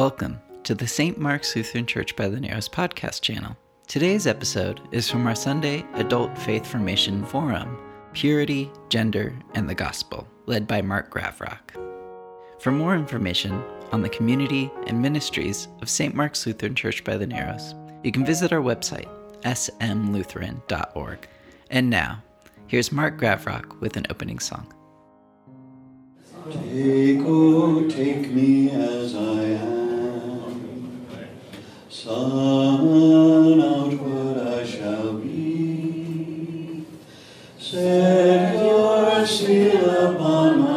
Welcome to the St. Mark's Lutheran Church by the Narrows podcast channel. Today's episode is from our Sunday Adult Faith Formation Forum Purity, Gender, and the Gospel, led by Mark Gravrock. For more information on the community and ministries of St. Mark's Lutheran Church by the Narrows, you can visit our website, smlutheran.org. And now, here's Mark Gravrock with an opening song. Take, oh, take me as I am. Summon out what I shall be. Set your seal upon my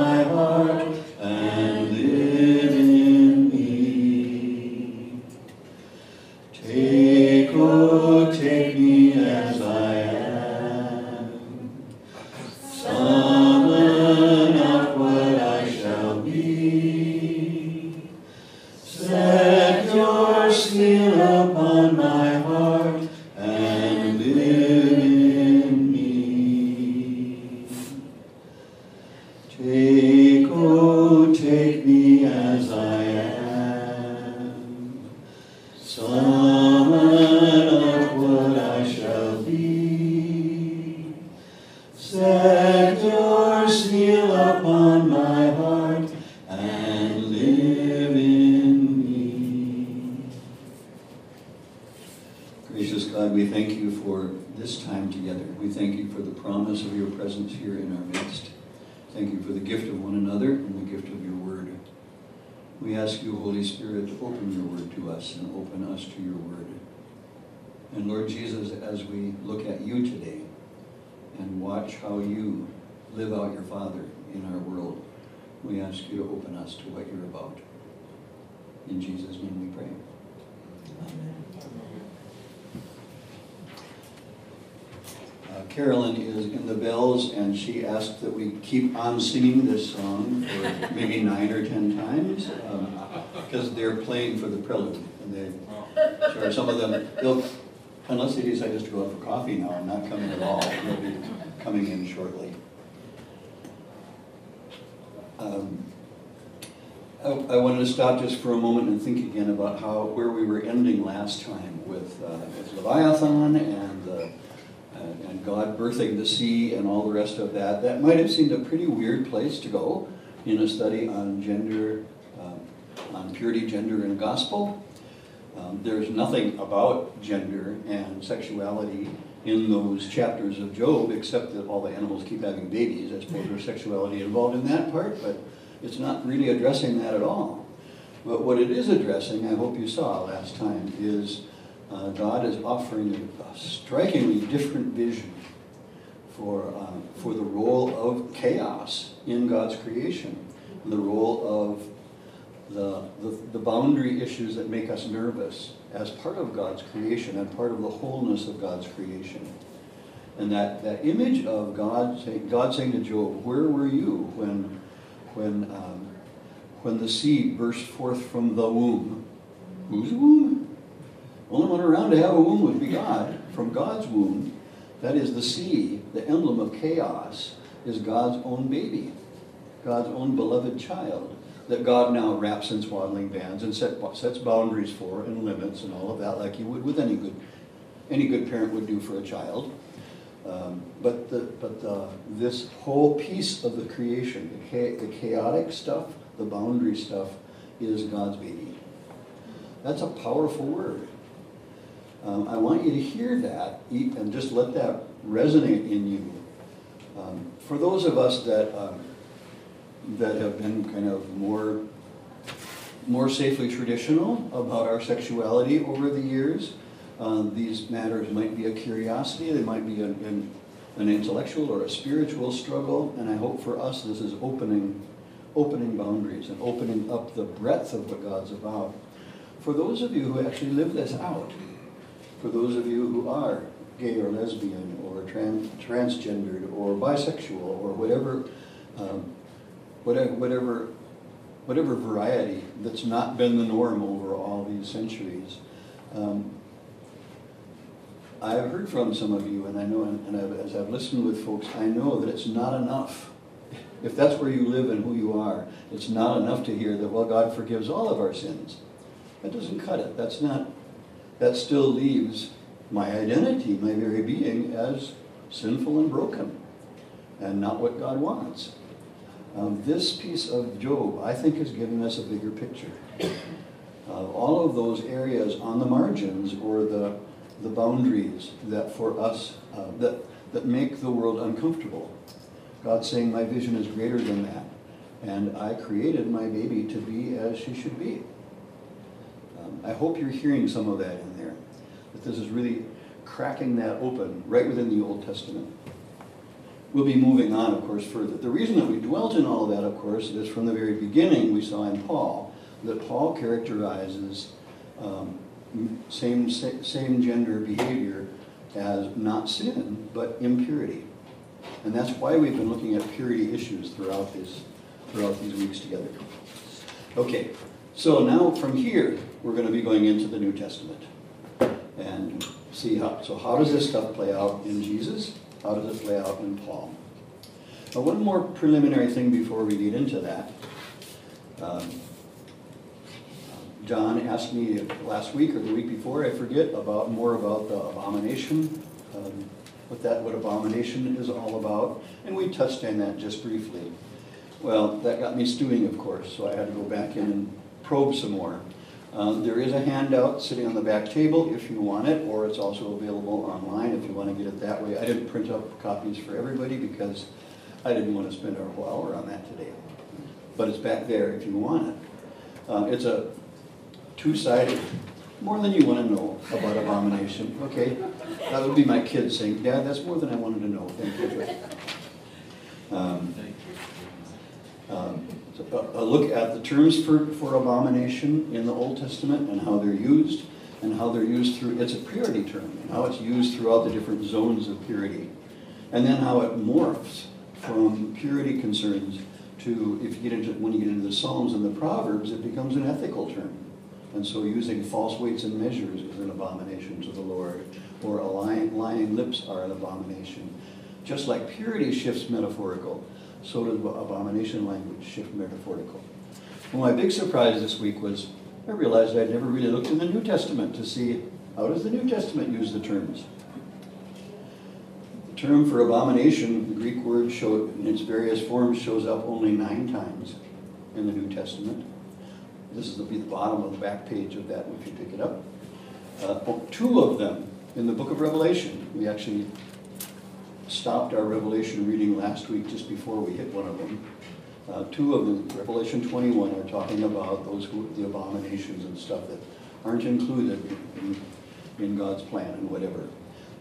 live out your Father in our world, we ask you to open us to what you're about. In Jesus' name we pray. Uh, Carolyn is in the bells, and she asked that we keep on singing this song for maybe nine or ten times, because they're playing for the prelude, and they, sure, some of them, they'll, unless they decide just to go out for coffee now and not coming at all, they'll be coming in shortly. Um, I, I wanted to stop just for a moment and think again about how, where we were ending last time with, uh, with Leviathan and and and God birthing the sea and all the rest of that. That might have seemed a pretty weird place to go in a study on gender, um, on purity, gender, and gospel. Um, there's nothing about gender and sexuality in those chapters of Job, except that all the animals keep having babies. I suppose there's sexuality involved in that part, but it's not really addressing that at all. But what it is addressing, I hope you saw last time, is uh, God is offering a strikingly different vision for, uh, for the role of chaos in God's creation, the role of the, the, the boundary issues that make us nervous as part of God's creation and part of the wholeness of God's creation. And that, that image of God, say, God saying to Job, Where were you when, when, um, when the seed burst forth from the womb? Whose womb? Only one around to have a womb would be God, from God's womb. That is the sea, the emblem of chaos, is God's own baby, God's own beloved child, that God now wraps in swaddling bands and set, sets boundaries for and limits and all of that, like you would with any good, any good parent would do for a child. Um, but the, but the, this whole piece of the creation, the, the chaotic stuff, the boundary stuff, is God's baby. That's a powerful word. Um, I want you to hear that and just let that resonate in you. Um, for those of us that um, that have been kind of more more safely traditional about our sexuality over the years, uh, these matters might be a curiosity. They might be an, an, intellectual or a spiritual struggle. And I hope for us this is opening opening boundaries and opening up the breadth of what God's about. For those of you who actually live this out for those of you who are gay or lesbian or trans, transgendered or bisexual or whatever, um, whatever, whatever, variety that's not been the norm over all these centuries. Um, I've heard from some of you, and I know, and I've, as I've listened with folks, I know that it's not enough. If that's where you live and who you are, it's not enough to hear that, well, God forgives all of our sins. That doesn't cut it. That's not, that still leaves my identity, my very being, as sinful and broken and not what God wants. Um, this piece of Job, I think, has given us a bigger picture. Uh, all of those areas on the margins or the, the boundaries that for us, uh, that, that make the world uncomfortable. God's saying, My vision is greater than that. And I created my baby to be as she should be. Um, I hope you're hearing some of that in there. That this is really cracking that open right within the Old Testament. We'll be moving on, of course, further. The reason that we dwelt in all of that, of course, is from the very beginning we saw in Paul that Paul characterizes um, same, same gender behavior as not sin, but impurity. And that's why we've been looking at purity issues throughout, this, throughout these weeks together. Okay, so now from here, we're going to be going into the New Testament. And see how, so how does this stuff play out in Jesus? How does this play out in Paul? Now, one more preliminary thing before we get into that. Um, John asked me last week or the week before, I forget, about more about the abomination, um, what that what abomination is all about, and we touched on that just briefly. Well, that got me stewing, of course, so I had to go back in and probe some more. Um, there is a handout sitting on the back table if you want it, or it's also available online if you want to get it that way. I didn't print up copies for everybody because I didn't want to spend our whole hour on that today. But it's back there if you want it. Uh, it's a two-sided, more than you want to know about abomination. Okay, that would be my kids saying, Dad, that's more than I wanted to know. Thank you. Um, um, a, a look at the terms for, for abomination in the Old Testament and how they're used, and how they're used through, it's a purity term, and how it's used throughout the different zones of purity. And then how it morphs from purity concerns to, if you get into, when you get into the Psalms and the Proverbs, it becomes an ethical term. And so using false weights and measures is an abomination to the Lord, or lying, lying lips are an abomination. Just like purity shifts metaphorical, so does abomination language shift metaphorical. Well, my big surprise this week was I realized I'd never really looked in the New Testament to see how does the New Testament use the terms. The term for abomination, the Greek word show, in its various forms shows up only nine times in the New Testament. This is the, the bottom of the back page of that if you pick it up. Uh, two of them in the book of Revelation. We actually stopped our Revelation reading last week just before we hit one of them. Uh, two of them, Revelation 21, are talking about those who, the abominations and stuff that aren't included in, in God's plan and whatever.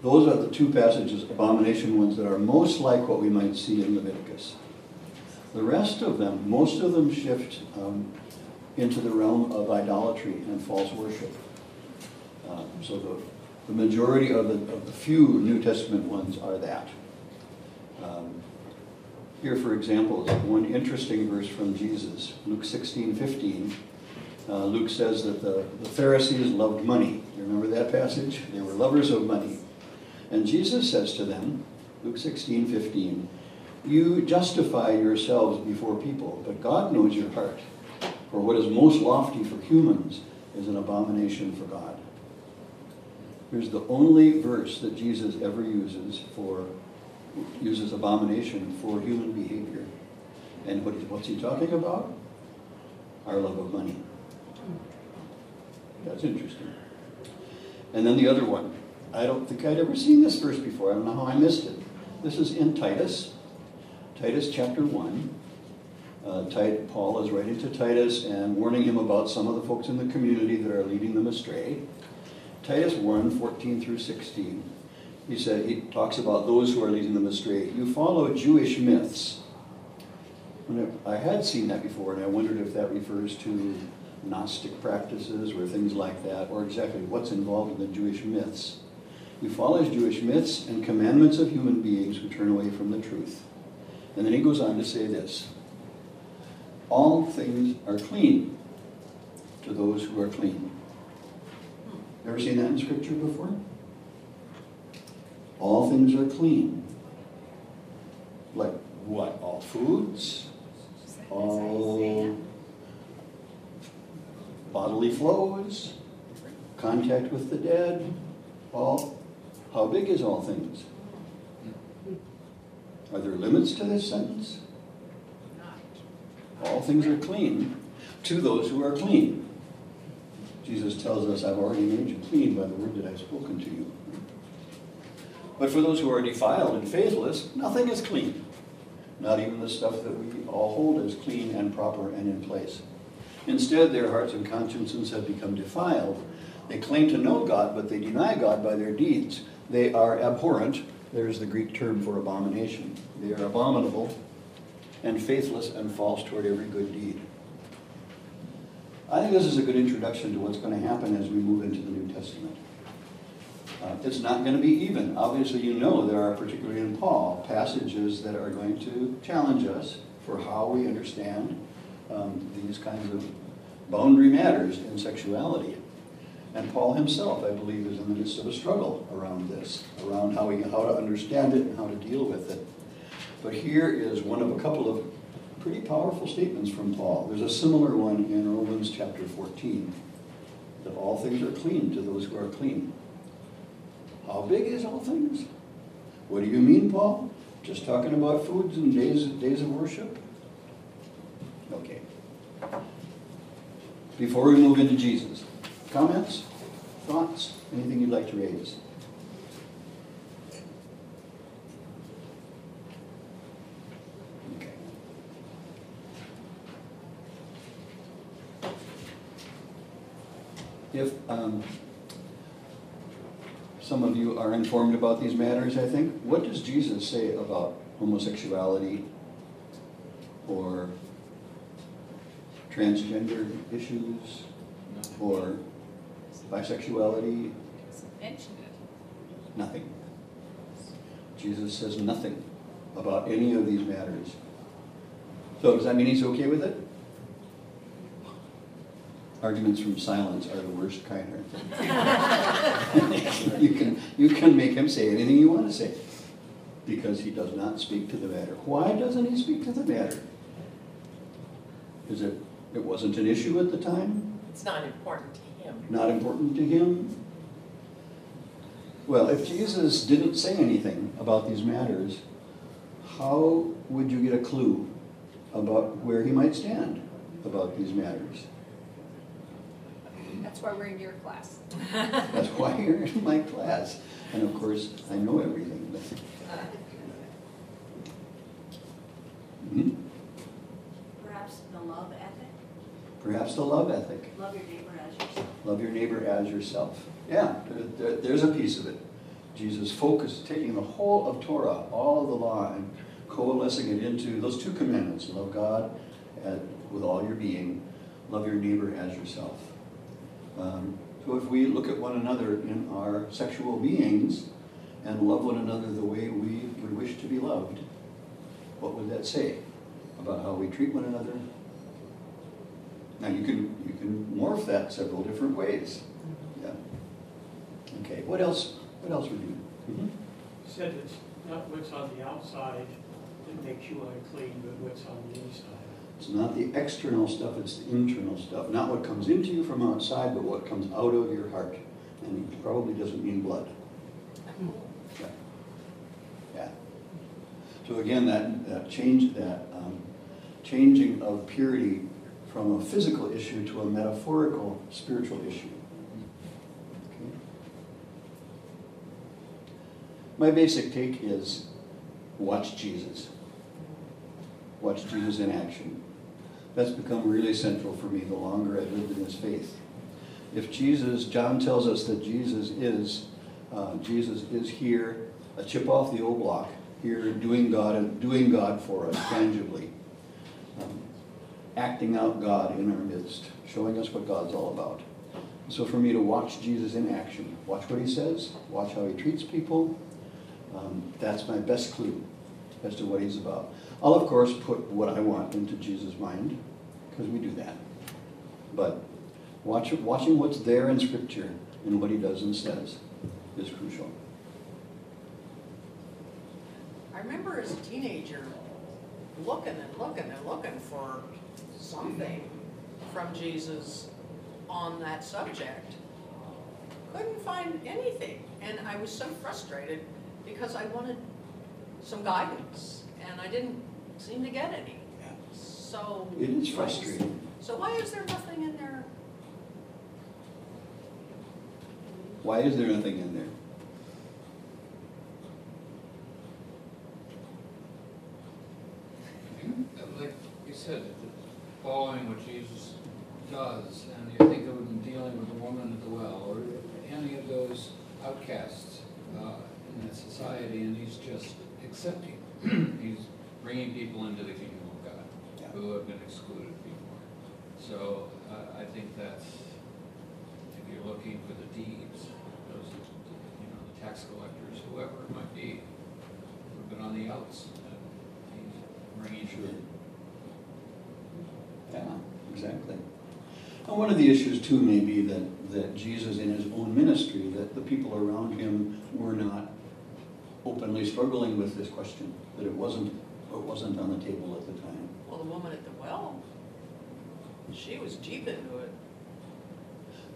Those are the two passages, abomination ones, that are most like what we might see in Leviticus. The rest of them, most of them shift um, into the realm of idolatry and false worship. Um, so the, the majority of the, of the few New Testament ones are that. Um, here, for example, is one interesting verse from Jesus, Luke 16, 15. Uh, Luke says that the, the Pharisees loved money. You remember that passage? They were lovers of money. And Jesus says to them, Luke 16, 15, You justify yourselves before people, but God knows your heart. For what is most lofty for humans is an abomination for God. Here's the only verse that Jesus ever uses for uses abomination for human behavior. And what, what's he talking about? Our love of money. That's interesting. And then the other one. I don't think I'd ever seen this verse before. I don't know how I missed it. This is in Titus, Titus chapter 1. Uh, Paul is writing to Titus and warning him about some of the folks in the community that are leading them astray. Titus 1 14 through 16 he said, he talks about those who are leading them astray. You follow Jewish myths. I had seen that before, and I wondered if that refers to Gnostic practices or things like that, or exactly what's involved in the Jewish myths. You follow Jewish myths and commandments of human beings who turn away from the truth. And then he goes on to say this All things are clean to those who are clean. Ever seen that in Scripture before? All things are clean. Like what? All foods? All. bodily flows, contact with the dead, all. How big is all things? Are there limits to this sentence? All things are clean to those who are clean. Jesus tells us, I've already made you clean by the word that I've spoken to you. But for those who are defiled and faithless, nothing is clean. Not even the stuff that we all hold as clean and proper and in place. Instead, their hearts and consciences have become defiled. They claim to know God, but they deny God by their deeds. They are abhorrent. There's the Greek term for abomination. They are abominable and faithless and false toward every good deed. I think this is a good introduction to what's going to happen as we move into the New Testament. Uh, it's not going to be even. Obviously, you know there are, particularly in Paul, passages that are going to challenge us for how we understand um, these kinds of boundary matters in sexuality. And Paul himself, I believe, is in the midst of a struggle around this, around how, he, how to understand it and how to deal with it. But here is one of a couple of pretty powerful statements from Paul. There's a similar one in Romans chapter 14 that all things are clean to those who are clean. How big is all things? What do you mean, Paul? Just talking about foods and days, days of worship? Okay. Before we move into Jesus, comments, thoughts, anything you'd like to raise? If um, some of you are informed about these matters, I think, what does Jesus say about homosexuality or transgender issues or bisexuality? Nothing. Jesus says nothing about any of these matters. So does that mean he's okay with it? Arguments from silence are the worst kind. aren't they? you can you can make him say anything you want to say because he does not speak to the matter. Why doesn't he speak to the matter? Is it it wasn't an issue at the time? It's not important to him. Not important to him? Well, if Jesus didn't say anything about these matters, how would you get a clue about where he might stand about these matters? That's why we're in your class. That's why you're in my class. And of course, I know everything. but- Mhm. Perhaps the love ethic, Perhaps the love ethic. love your neighbor as yourself. Love your neighbor as yourself. Yeah, there, there- there's a piece of it. Jesus focused, taking the whole of Torah, all of the law, and coalescing it into those two commandments love God and with all your being, love your neighbor as yourself. Um, so if we look at one another in our sexual beings and love one another the way we would wish to be loved, what would that say about how we treat one another? Now you can you can morph that several different ways. Yeah. Okay. What else? What else would you? Mhm. Said it's not what's on the outside that makes you unclean, but what's on the inside. It's not the external stuff; it's the internal stuff. Not what comes into you from outside, but what comes out of your heart. And it probably doesn't mean blood. Yeah. Yeah. So again, that, that change, that um, changing of purity from a physical issue to a metaphorical spiritual issue. Okay. My basic take is watch Jesus. Watch Jesus in action. That's become really central for me the longer I've lived in this faith. If Jesus, John tells us that Jesus is, uh, Jesus is here, a chip off the old block, here doing God and doing God for us tangibly, um, acting out God in our midst, showing us what God's all about. So for me to watch Jesus in action, watch what he says, watch how he treats people, um, that's my best clue as to what he's about. I'll of course put what I want into Jesus' mind, because we do that. But watch, watching what's there in Scripture and what he does and says is crucial. I remember as a teenager looking and looking and looking for something from Jesus on that subject. Couldn't find anything, and I was so frustrated because I wanted some guidance, and I didn't seem to get any. So. It is frustrating. So why is there nothing in there? Why is there nothing in there? Like you said, following what Jesus does, and you think of him dealing with the woman at the well, or any of those outcasts uh, in that society, and he's just accepting. He's bringing people into the kingdom of God Yeah. who have been excluded before. So uh, I think that's, if you're looking for the deeds, those, you know, the tax collectors, whoever it might be, who've been on the outs, and he's bringing Sure. Yeah, exactly. And one of the issues too may be that, that Jesus in his own ministry, that the people around him were not openly struggling with this question, that it wasn't, it wasn't on the table at the time. Well, the woman at the well, she was deep into it.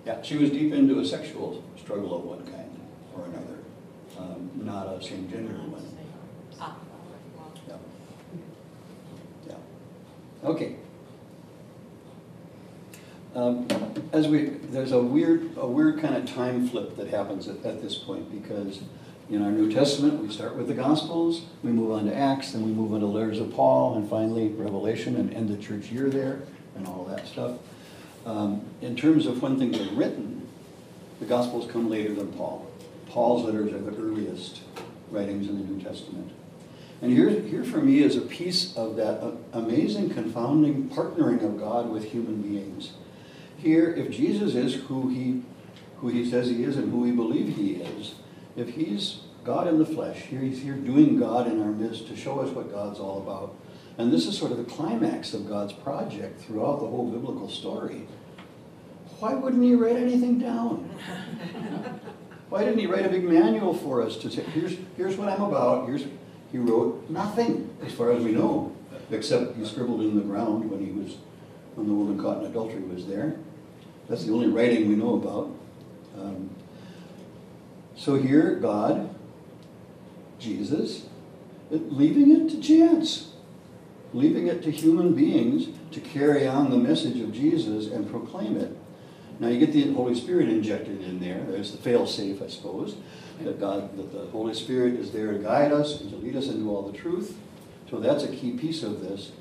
Yeah, she was deep into a sexual struggle of one kind or another, um, not a same gender one. Ah, well, Yeah. Yeah. Okay. Um, As we, there's a weird, a weird kind of time flip that happens at, at this point because in our New Testament, we start with the Gospels, we move on to Acts, then we move on to letters of Paul, and finally Revelation and end the church year there and all that stuff. Um, In terms of when things are written, the Gospels come later than Paul. Paul's letters are the earliest writings in the New Testament. And here, here for me is a piece of that amazing confounding partnering of God with human beings. Here, if Jesus is who he, who he says he is and who we believe he is, if he's God in the flesh, he's here doing God in our midst to show us what God's all about. And this is sort of the climax of God's project throughout the whole biblical story. Why wouldn't he write anything down? Why didn't he write a big manual for us to say, here's, here's what I'm about, here's, he wrote nothing, as far as we know, except he scribbled in the ground when he was, when the woman caught in adultery was there. That's the only writing we know about. Um, so here, God, Jesus, leaving it to chance, leaving it to human beings to carry on the message of Jesus and proclaim it. Now you get the Holy Spirit injected in there. There's the fail-safe, I suppose, that God, that the Holy Spirit is there to guide us and to lead us into all the truth. So that's a key piece of this.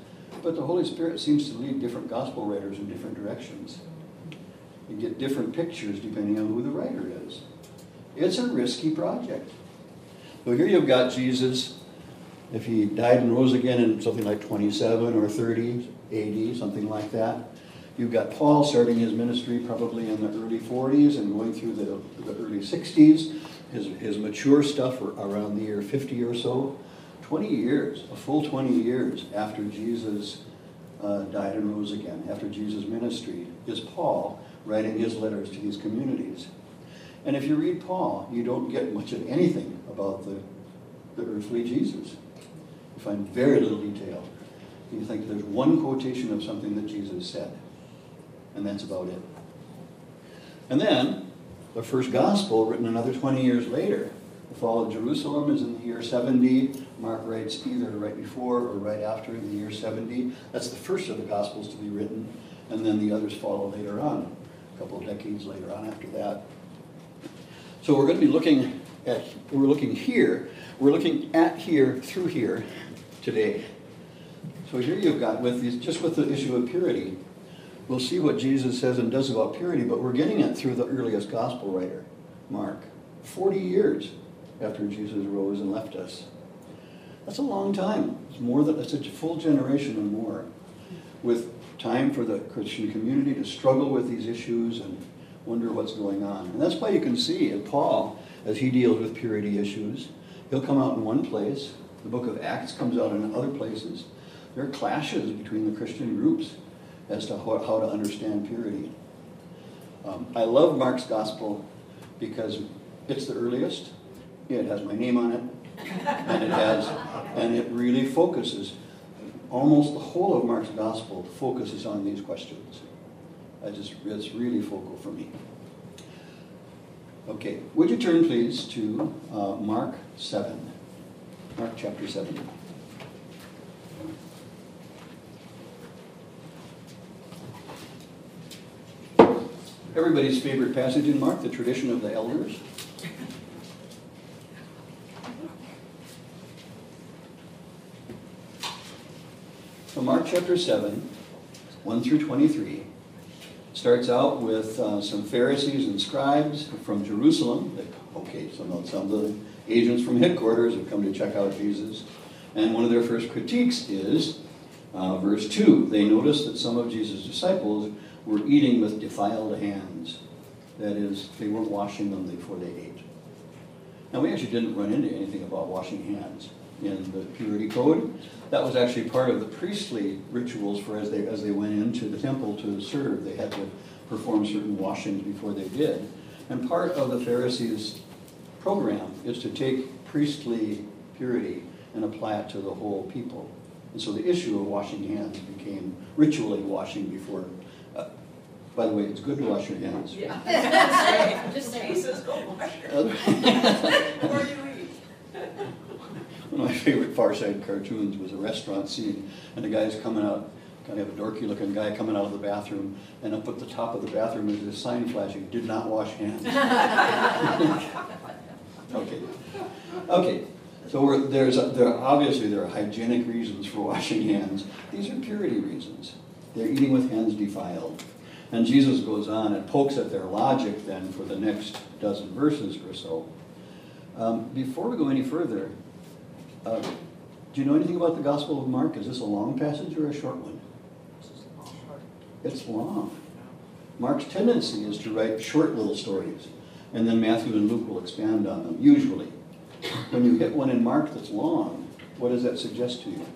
But the Holy Spirit seems to lead different gospel writers in different directions. You get different pictures depending on who the writer is. It's a risky project. So here you've got Jesus, if he died and rose again in something like 27 or 30 AD, something like that. You've got Paul starting his ministry probably in the early 40s and going through the, the early 60s. His, his mature stuff around the year 50 or so. 20 years, a full 20 years after Jesus uh, died and rose again, after Jesus' ministry, is Paul writing his letters to these communities. And if you read Paul, you don't get much of anything about the, the earthly Jesus. You find very little detail. You think there's one quotation of something that Jesus said, and that's about it. And then, the first gospel, written another 20 years later, the fall of Jerusalem is in the year 70. Mark writes either right before or right after in the year 70. That's the first of the gospels to be written, and then the others follow later on, a couple of decades later on after that. So we're going to be looking at, we're looking here, we're looking at here through here today. So here you've got with these, just with the issue of purity, we'll see what Jesus says and does about purity, but we're getting it through the earliest gospel writer, Mark. 40 years after Jesus rose and left us. That's a long time. It's more than, it's a full generation and more. With time for the Christian community to struggle with these issues and wonder what's going on. And that's why you can see in Paul, as he deals with purity issues, he'll come out in one place. The book of Acts comes out in other places. There are clashes between the Christian groups as to how, how to understand purity. Um, I love Mark's gospel because it's the earliest. It has my name on it, and it has, and it really focuses. Almost the whole of Mark's gospel focuses on these questions. I just, it's really focal for me. Okay, would you turn please to uh, Mark 7, Mark chapter 7. Everybody's favorite passage in Mark, the tradition of the elders. So Mark chapter 7, 1 through 23, starts out with uh, some Pharisees and scribes from Jerusalem. They- Okay, so now some of the agents from headquarters have come to check out Jesus. And one of their first critiques is uh, verse 2. They noticed that some of Jesus' disciples were eating with defiled hands. That is, they weren't washing them before they ate. Now, we actually didn't run into anything about washing hands in the purity code. That was actually part of the priestly rituals for as they, as they went into the temple to serve. They had to perform certain washings before they did. And part of the Pharisees' program is to take priestly purity and apply it to the whole people. And so the issue of washing hands became ritually washing before. Uh, by the way, it's good to wash your hands. Yeah. Just. Jesus, go wash your Other- Before you eat. One of my favorite Far Side cartoons was a restaurant scene, and the guy's coming out, kind of a dorky looking guy coming out of the bathroom, and up at the top of the bathroom is this sign flashing, did not wash hands. Okay, okay, so we're, there's, a- there, obviously there are hygienic reasons for washing hands. These are purity reasons. They're eating with hands defiled. And Jesus goes on and pokes at their logic then for the next dozen verses or so. Um, before we go any further, uh, do you know anything about the Gospel of Mark? Is this a long passage or a short one? It's long. Mark's tendency is to write short little stories, and then Matthew and Luke will expand on them, usually. When you hit one in Mark that's long, what does that suggest to you?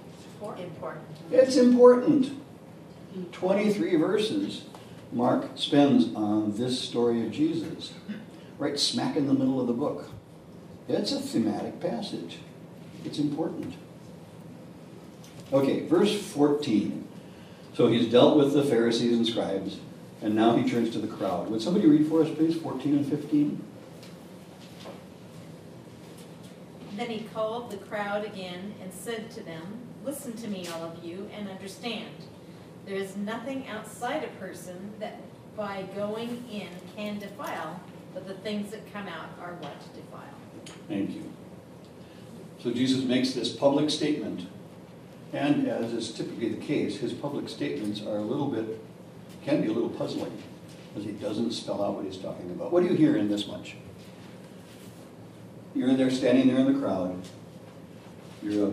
Important. It's important. 23 verses Mark spends on this story of Jesus, right smack in the middle of the book. It's a thematic passage. It's important. Okay, verse 14. So he's dealt with the Pharisees and scribes, and now he turns to the crowd. Would somebody read for us, please, 14 and 15? Then he called the crowd again and said to them, Listen to me, all of you, and understand. There is nothing outside a person that by going in can defile, but the things that come out are what defile. Thank you. So Jesus makes this public statement, and as is typically the case, his public statements are a little bit, can be a little puzzling, because he doesn't spell out what he's talking about. What do you hear in this much? You're there, standing there in the crowd. You're a,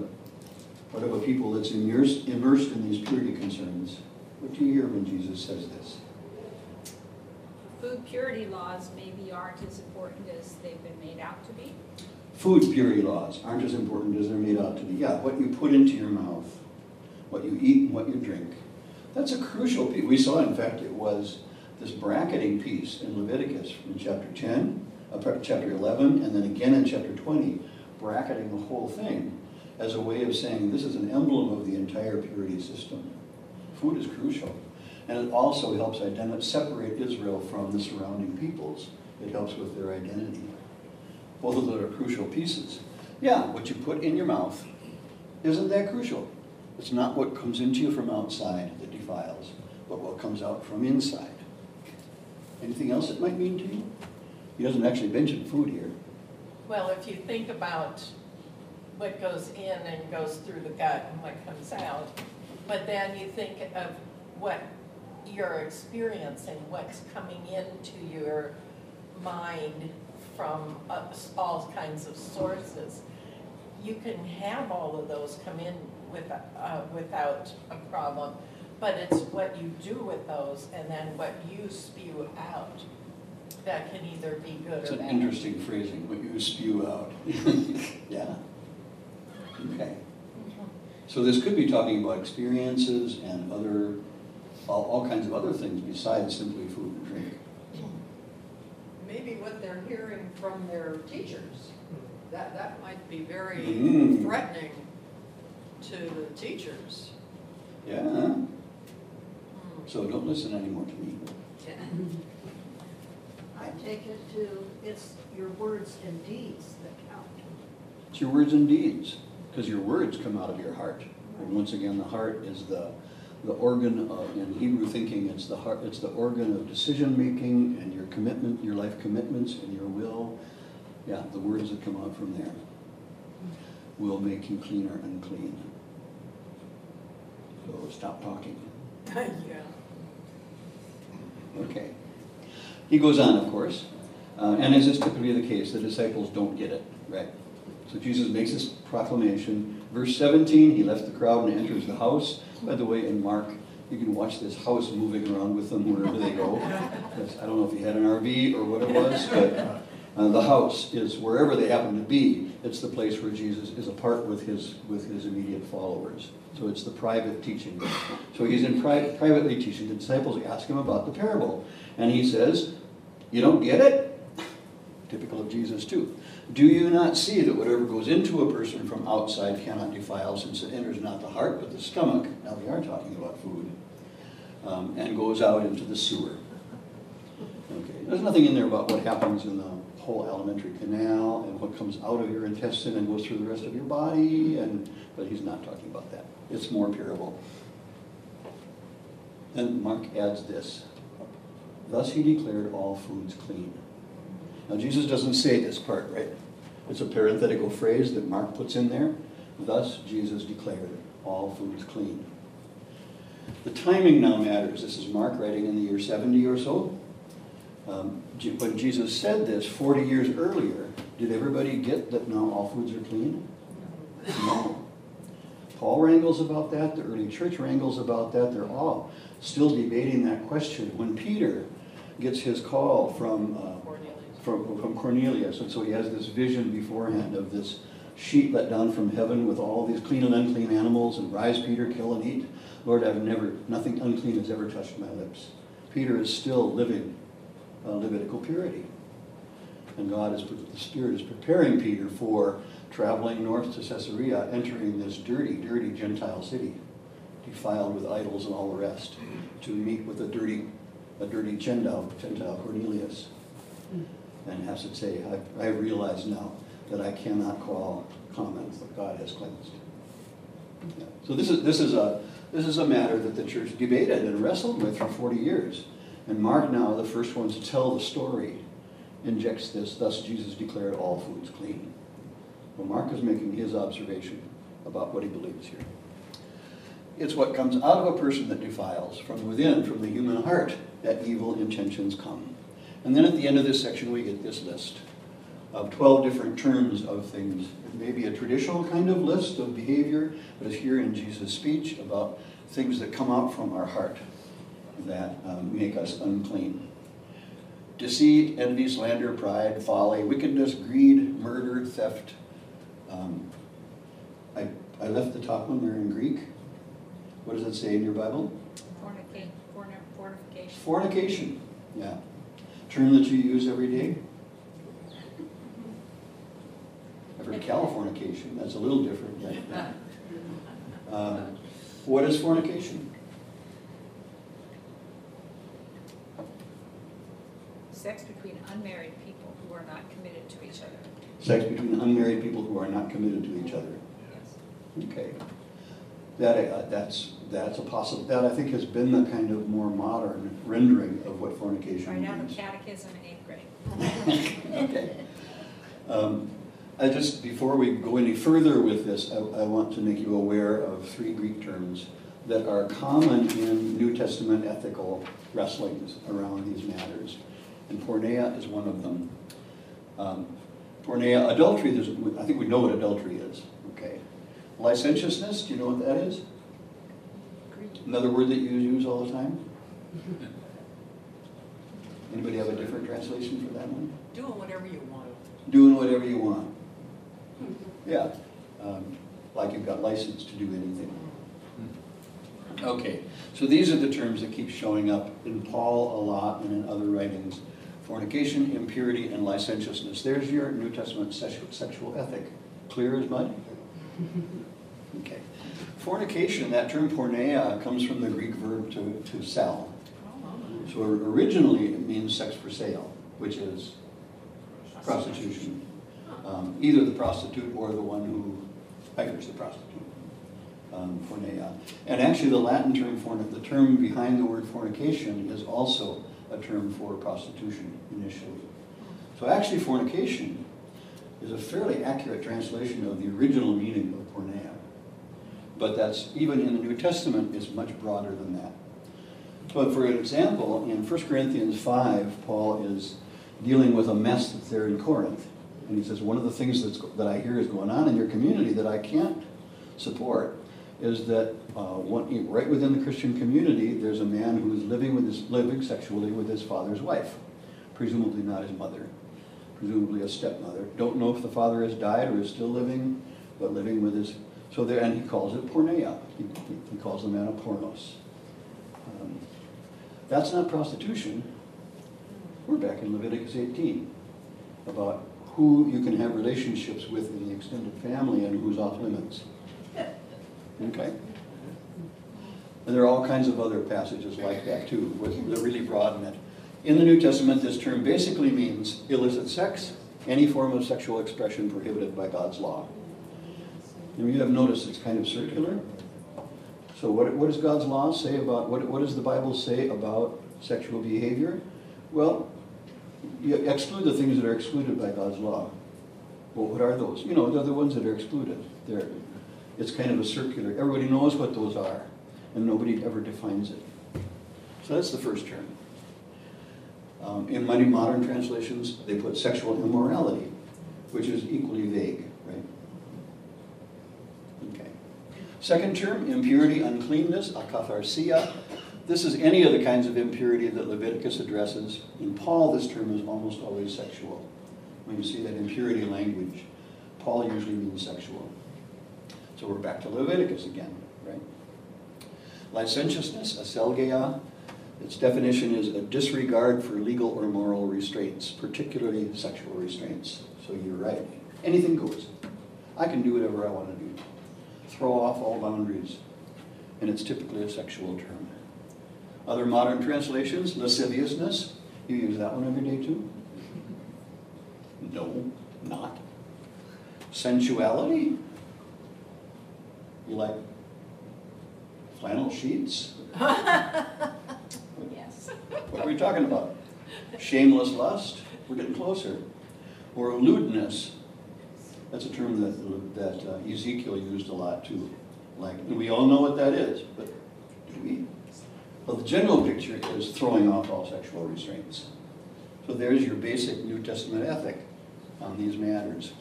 what of a people that's immersed, immersed in these purity concerns. What do you hear when Jesus says this? Food purity laws maybe aren't as important as they've been made out to be. Food purity laws aren't as important as they're made out to be. Yeah, what you put into your mouth, what you eat and what you drink. That's a crucial piece. We saw, in fact, it was this bracketing piece in Leviticus from chapter 10, uh, chapter 11, and then again in chapter 20, bracketing the whole thing as a way of saying this is an emblem of the entire purity system. Food is crucial. And it also helps separate Israel from the surrounding peoples. It helps with their identity. Both of those are crucial pieces. Yeah, what you put in your mouth isn't that crucial. It's not what comes into you from outside that defiles, but what comes out from inside. Anything else it might mean to you? He doesn't actually mention food here. Well, if you think about what goes in and goes through the gut and what comes out, but then you think of what you're experiencing, what's coming into your mind from uh, all kinds of sources, you can have all of those come in with, uh, without a problem, but it's what you do with those and then what you spew out that can either be good It's or an interesting phrasing, what you spew out. Yeah. Okay. So this could be talking about experiences and other, all, all kinds of other things besides simply food. Maybe what they're hearing from their teachers. That, that might be very Mm. threatening to the teachers. Yeah. Hmm. So don't listen anymore to me. I take it to, it's your words and deeds that count. It's your words and deeds, because your words come out of your heart. And once again, the heart is the, the organ of, in Hebrew thinking, it's the heart, it's the organ of decision making and your commitment, your life commitments and your will. Yeah, the words that come out from there will make you clean or unclean. So stop talking. Yeah. Okay. He goes on, of course, uh, and as is typically the case, the disciples don't get it, right? So Jesus makes this proclamation. Verse 17, he left the crowd and enters the house. By the way, in Mark, you can watch this house moving around with them wherever they go. I don't know if he had an RV or what it was, but uh, the house is wherever they happen to be. It's the place where Jesus is apart with his with his immediate followers. So it's the private teaching. So he's in pri- privately teaching. The disciples ask him about the parable, and he says, "You don't get it." Typical of Jesus too. Do you not see that whatever goes into a person from outside cannot defile, since it enters not the heart but the stomach? Now we are talking about food, um, and goes out into the sewer. Okay. There's nothing in there about what happens in the whole alimentary canal and what comes out of your intestine and goes through the rest of your body, and but he's not talking about that. It's more parable. Then Mark adds this. Thus he declared all foods clean. Now Jesus doesn't say this part, right? It's a parenthetical phrase that Mark puts in there. Thus Jesus declared all foods clean. The timing now matters. This is Mark writing in the year 70 or so. Um, when Jesus said this 40 years earlier, did everybody get that now all foods are clean? No. Paul wrangles about that, the early church wrangles about that. They're all still debating that question. When Peter gets his call from, uh. From, from Cornelius, and so he has this vision beforehand of this sheet let down from heaven with all these clean and unclean animals, and rise, Peter, kill and eat. Lord, I've never, nothing unclean has ever touched my lips. Peter is still living Levitical purity. And God is, the Spirit is preparing Peter for traveling north to Caesarea, entering this dirty, dirty Gentile city, defiled with idols and all the rest, to meet with a dirty, a dirty Gentile, Gentile Cornelius. And has to say, I, I realize now that I cannot call comments that God has cleansed. Yeah. So this is, this is a, this is a matter that the church debated and wrestled with for 40 years. And Mark now, the first one to tell the story, injects this, thus Jesus declared all foods clean. Well, Mark is making his observation about what he believes here. It's what comes out of a person that defiles, from within, from the human heart, that evil intentions come. And then at the end of this section, we get this list of 12 different terms of things. It may be a traditional kind of list of behavior, but it's here in Jesus' speech about things that come out from our heart that um, make us unclean. Deceit, envy, slander, pride, folly, wickedness, greed, murder, theft. Um, I, I left the top one there in Greek. What does it say in your Bible? Fornicate, fornication. Fornication, yeah. Term that you use every day? I've heard Californication, that's a little different. uh, What is fornication? Sex between unmarried people who are not committed to each other. Sex between unmarried people who are not committed to each other. Yes. Okay. That, uh, that's, that's a possible, that I think has been the kind of more modern rendering of what fornication is. Right means. out of catechism in eighth grade. Okay. Um, I just, before we go any further with this, I, I want to make you aware of three Greek terms that are common in New Testament ethical wrestlings around these matters. And porneia is one of them. Um, porneia, adultery, there's, I think we know what adultery is? Licentiousness, do you know what that is? Another word that you use all the time? Anybody have a different translation for that one? Doing whatever you want. doing whatever you want. Yeah, um, like you've got license to do anything. Okay, so these are the terms that keep showing up in Paul a lot and in other writings. Fornication, impurity, and licentiousness. There's your New Testament sexual, sexual ethic. Clear as mud? Okay. fornication, that term porneia, comes from the Greek verb to, to sell. So originally, it means sex for sale, which is prostitution. Um, either the prostitute or the one who hires the prostitute. Um, porneia. And actually, the Latin term for the term behind the word fornication is also a term for prostitution initially. So actually, fornication is a fairly accurate translation of the original meaning of porneia. But that's, even in the New Testament, is much broader than that. But for an example, in 1 Corinthians 5, Paul is dealing with a mess that's there in Corinth. And he says, one of the things that's, that I hear is going on in your community that I can't support is that uh, one, right within the Christian community, there's a man who is living with his, living sexually with his father's wife, presumably not his mother, presumably a stepmother. Don't know if the father has died or is still living, but living with his. So there, and he calls it porneia. He, he calls the man a pornos. Um, that's not prostitution. We're back in Leviticus 18 about who you can have relationships with in the extended family and who's off limits. Okay? And there are all kinds of other passages like that too, that really broaden it. In the New Testament, this term basically means illicit sex, any form of sexual expression prohibited by God's law. You have noticed it's kind of circular. So what, what does God's law say about, what, what does the Bible say about sexual behavior? Well, you exclude the things that are excluded by God's law. Well, what are those? You know, they're the ones that are excluded. They're, it's kind of a circular. Everybody knows what those are, and nobody ever defines it. So that's the first term. Um, in many modern translations, they put sexual immorality, which is equally vague, right? Okay. Second term, impurity, uncleanness, akatharsia. This is any of the kinds of impurity that Leviticus addresses. In Paul, this term is almost always sexual. When you see that impurity language, Paul usually means sexual. So we're back to Leviticus again, right? Licentiousness, aselgeia, its definition is a disregard for legal or moral restraints, particularly sexual restraints. So you're right. Anything goes. I can do whatever I want to do. Throw off all boundaries. And it's typically a sexual term. Other modern translations, lasciviousness. You use that one every day too? No, not. Sensuality? You like flannel sheets? Yes. What are we talking about? Shameless lust? We're getting closer. Or lewdness. That's a term that, that uh, Ezekiel used a lot too. Like, we all know what that is, but do we? Well, the general picture is throwing off all sexual restraints. So there's your basic New Testament ethic on these matters.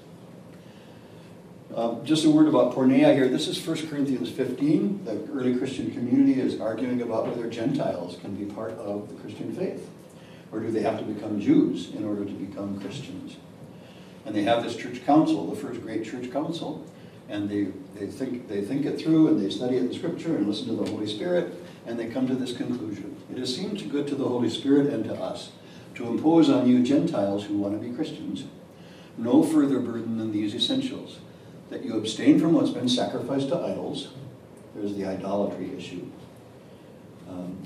Uh, just a word about porneia here. This is 1 Corinthians 15. The early Christian community is arguing about whether Gentiles can be part of the Christian faith. Or do they have to become Jews in order to become Christians? And they have this church council, the first great church council, and they, they, think, they think it through and they study it in Scripture and listen to the Holy Spirit, and they come to this conclusion. It has seemed good to the Holy Spirit and to us to impose on you Gentiles who want to be Christians no further burden than these essentials that you abstain from what's been sacrificed to idols. There's the idolatry issue. Um,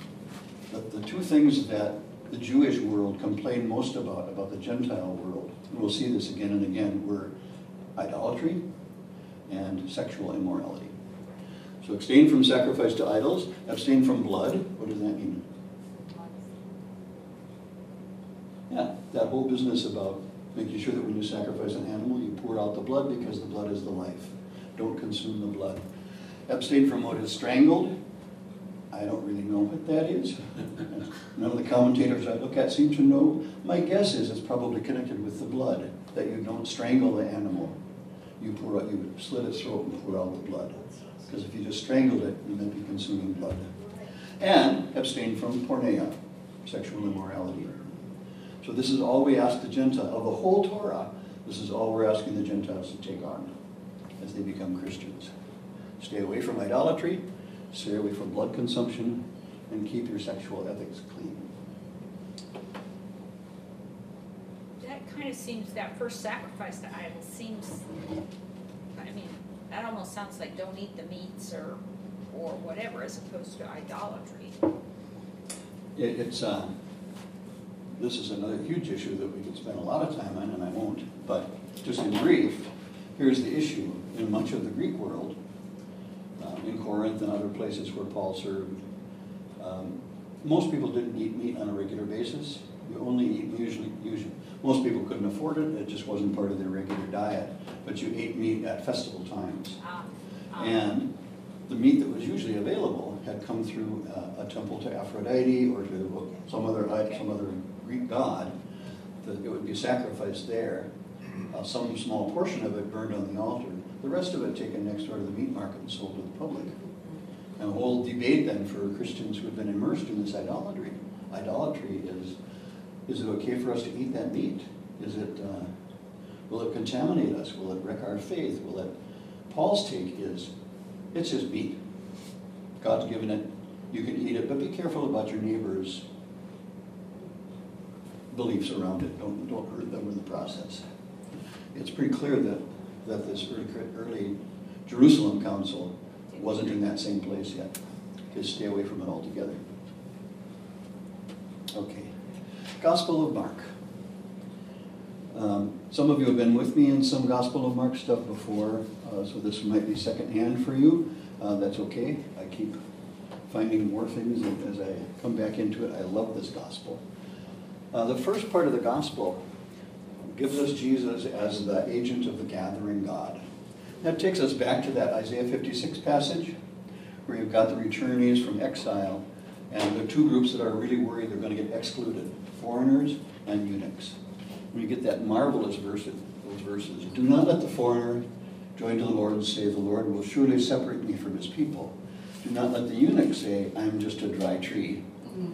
but the two things that the Jewish world complained most about, about the Gentile world, and we'll see this again and again, were idolatry and sexual immorality. So abstain from sacrifice to idols, abstain from blood. What does that mean? Yeah, that whole business about making sure that when you sacrifice an animal, you pour out the blood because the blood is the life. Don't consume the blood. Abstain from what is strangled. I don't really know what that is. None of the commentators I look at seem to know. My guess is it's probably connected with the blood, that you don't strangle the animal. You pour out, you slit its throat and pour out the blood. Because if you just strangled it, you might be consuming blood. And abstain from porneia, sexual immorality. So this is all we ask the Gentiles, of the whole Torah, this is all we're asking the Gentiles to take on as they become Christians. Stay away from idolatry, stay away from blood consumption, and keep your sexual ethics clean. That kind of seems, that first sacrifice to idols seems, I mean, that almost sounds like don't eat the meats or or whatever, as opposed to idolatry. It, it's, uh, this is another huge issue that we could spend a lot of time on, and I won't, but just in brief, here's the issue. In much of the Greek world, uh, in Corinth and other places where Paul served, um, most people didn't eat meat on a regular basis. You only eat usually, usually, most people couldn't afford it, it just wasn't part of their regular diet. But you ate meat at festival times. Ah, ah. And the meat that was usually available had come through uh, a temple to Aphrodite or to some other, some other Greek god. That it would be sacrificed there. Uh, Some small portion of it burned on the altar. The rest of it taken next door to the meat market and sold to the public. And the whole debate then for Christians who have been immersed in this idolatry, idolatry is, is it okay for us to eat that meat? Is it, uh, will it contaminate us? Will it wreck our faith? Will it, Paul's take is, it's his meat. God's given it, you can eat it, but be careful about your neighbor's beliefs around it. Don't, don't hurt them in the process. It's pretty clear that, that this early, early Jerusalem council wasn't in that same place yet. Just stay away from it altogether. Okay. Gospel of Mark. Um, some of you have been with me in some Gospel of Mark stuff before, uh, so this might be secondhand for you. Uh, that's okay. I keep finding more things as I come back into it. I love this Gospel. Uh, the first part of the Gospel gives us Jesus as the agent of the gathering God. That takes us back to that Isaiah 56 passage where you've got the returnees from exile and the two groups that are really worried they're going to get excluded foreigners and eunuchs. When you get that marvelous verse, those verses, do not let the foreigner join to the Lord and say, The Lord will surely separate me from his people. Do not let the eunuch say, I am just a dry tree. Mm-hmm.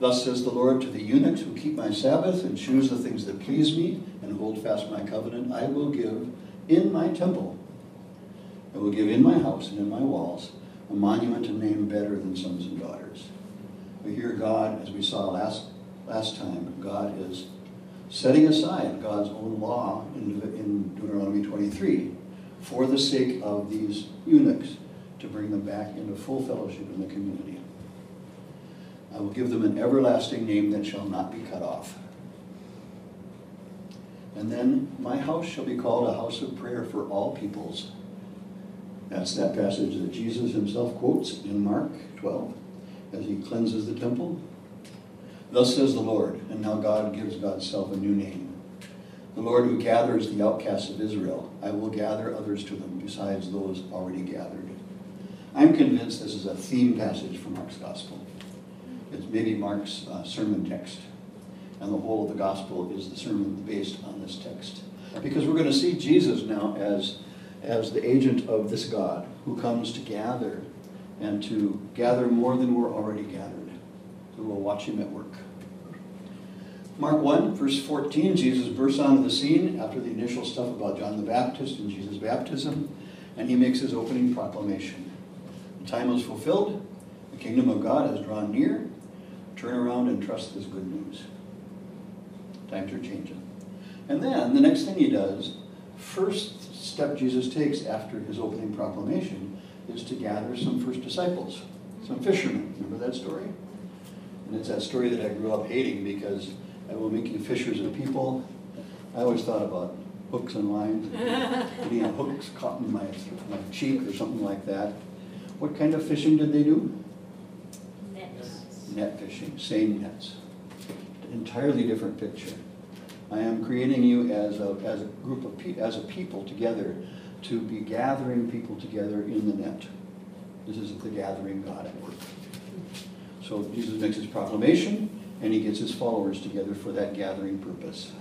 Thus says the Lord to the eunuchs who keep my Sabbath and choose the things that please me and hold fast my covenant, I will give in my temple, I will give in my house and in my walls a monument and name better than sons and daughters. We hear God, as we saw last, last time, God is setting aside God's own law in, in Deuteronomy 23 for the sake of these eunuchs to bring them back into full fellowship in the community. I will give them an everlasting name that shall not be cut off. And then my house shall be called a house of prayer for all peoples. That's that passage that Jesus himself quotes in Mark 12 as he cleanses the temple. Thus says the Lord, and now God gives God's self a new name. The Lord who gathers the outcasts of Israel, I will gather others to them besides those already gathered. I'm convinced this is a theme passage from Mark's Gospel. It's maybe Mark's uh, sermon text. And the whole of the Gospel is the sermon based on this text. Because we're going to see Jesus now as, as the agent of this God who comes to gather and to gather more than we're already gathered. So we'll watch him at work. Mark 1, verse 14, Jesus bursts onto the scene after the initial stuff about John the Baptist and Jesus' baptism, and he makes his opening proclamation. The time is fulfilled, the kingdom of God has drawn near. Turn around and trust this good news. Times are changing. And then the next thing he does, first step Jesus takes after his opening proclamation, is to gather some first disciples, some fishermen. Remember that story? And it's that story that I grew up hating because I will make you fishers of people. I always thought about hooks and lines, getting hooks caught in my, my cheek or something like that. What kind of fishing did they do? Net fishing, seine nets. Entirely different picture. I am creating you as a, as a group of people, as a people together to be gathering people together in the net. This is the gathering God at work. So Jesus makes his proclamation and he gets his followers together for that gathering purpose.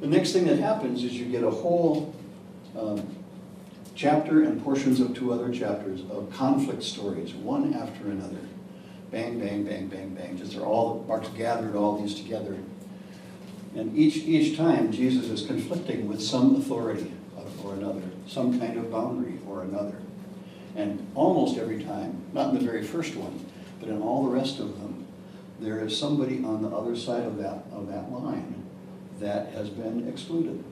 The next thing that happens is you get a whole um, chapter and portions of two other chapters of conflict stories, one after another. Bang, bang, bang, bang, bang. Just they're all Mark's gathered all these together. And each each time Jesus is conflicting with some authority or another, some kind of boundary or another. And almost every time, not in the very first one, but in all the rest of them, there is somebody on the other side of that of that line that has been excluded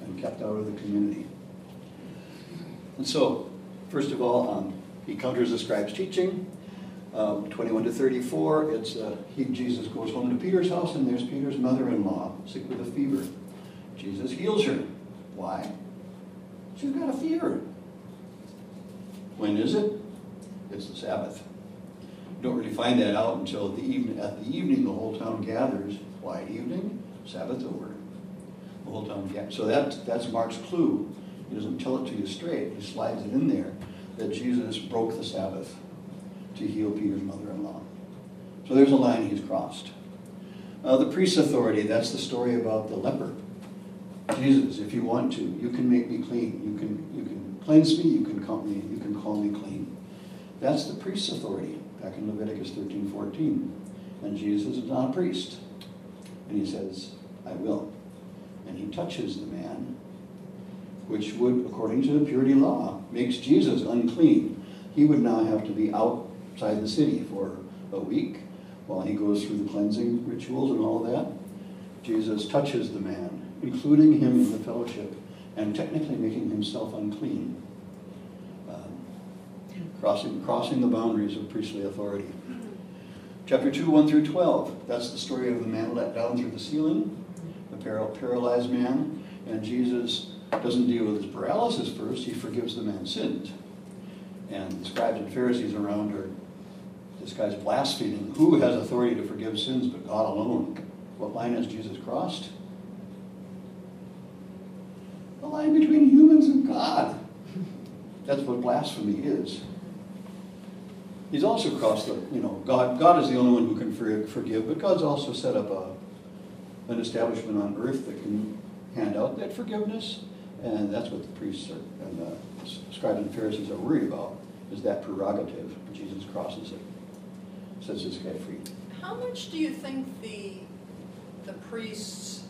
and kept out of the community. And so, first of all, um, he counters the scribe's teaching. Um, 21 to 34, it's uh, he, Jesus goes home to Peter's house, and there's Peter's mother-in-law, sick with a fever. Jesus heals her. Why? She's got a fever. When is it? It's the Sabbath. You don't really find that out until the evening. At the evening, the whole town gathers. Why evening? Sabbath over. The whole town gathers. So that, that's Mark's clue. He doesn't tell it to you straight. He slides it in there that Jesus broke the Sabbath to heal Peter's mother-in-law. So there's a line he's crossed. Uh, the priest's authority, that's the story about the leper. Jesus, if you want to, you can make me clean. You can, you can cleanse me, you can call me, you can call me clean. That's the priest's authority, back in Leviticus 13, 14. And Jesus is not a priest. And he says, I will. And he touches the man, which would, according to the purity law, makes Jesus unclean. He would now have to be outside the city for a week while he goes through the cleansing rituals and all of that. Jesus touches the man including him in the fellowship, and technically making himself unclean, um, crossing, crossing the boundaries of priestly authority. Chapter 2, 1 through 12, that's the story of the man let down through the ceiling, the paralyzed man, and Jesus doesn't deal with his paralysis first, he forgives the man's sins. And the scribes and Pharisees around are, this guy's blaspheming. Who has authority to forgive sins but God alone? What line has Jesus crossed? the line between humans and God. That's what blasphemy is. He's also crossed the, you know, God, God is the only one who can forgive, but God's also set up a, an establishment on earth that can hand out that forgiveness. And that's what the priests are, and the scribes and Pharisees are worried about, is that prerogative. Jesus crosses it, sets this guy free. How much do you think the, the priests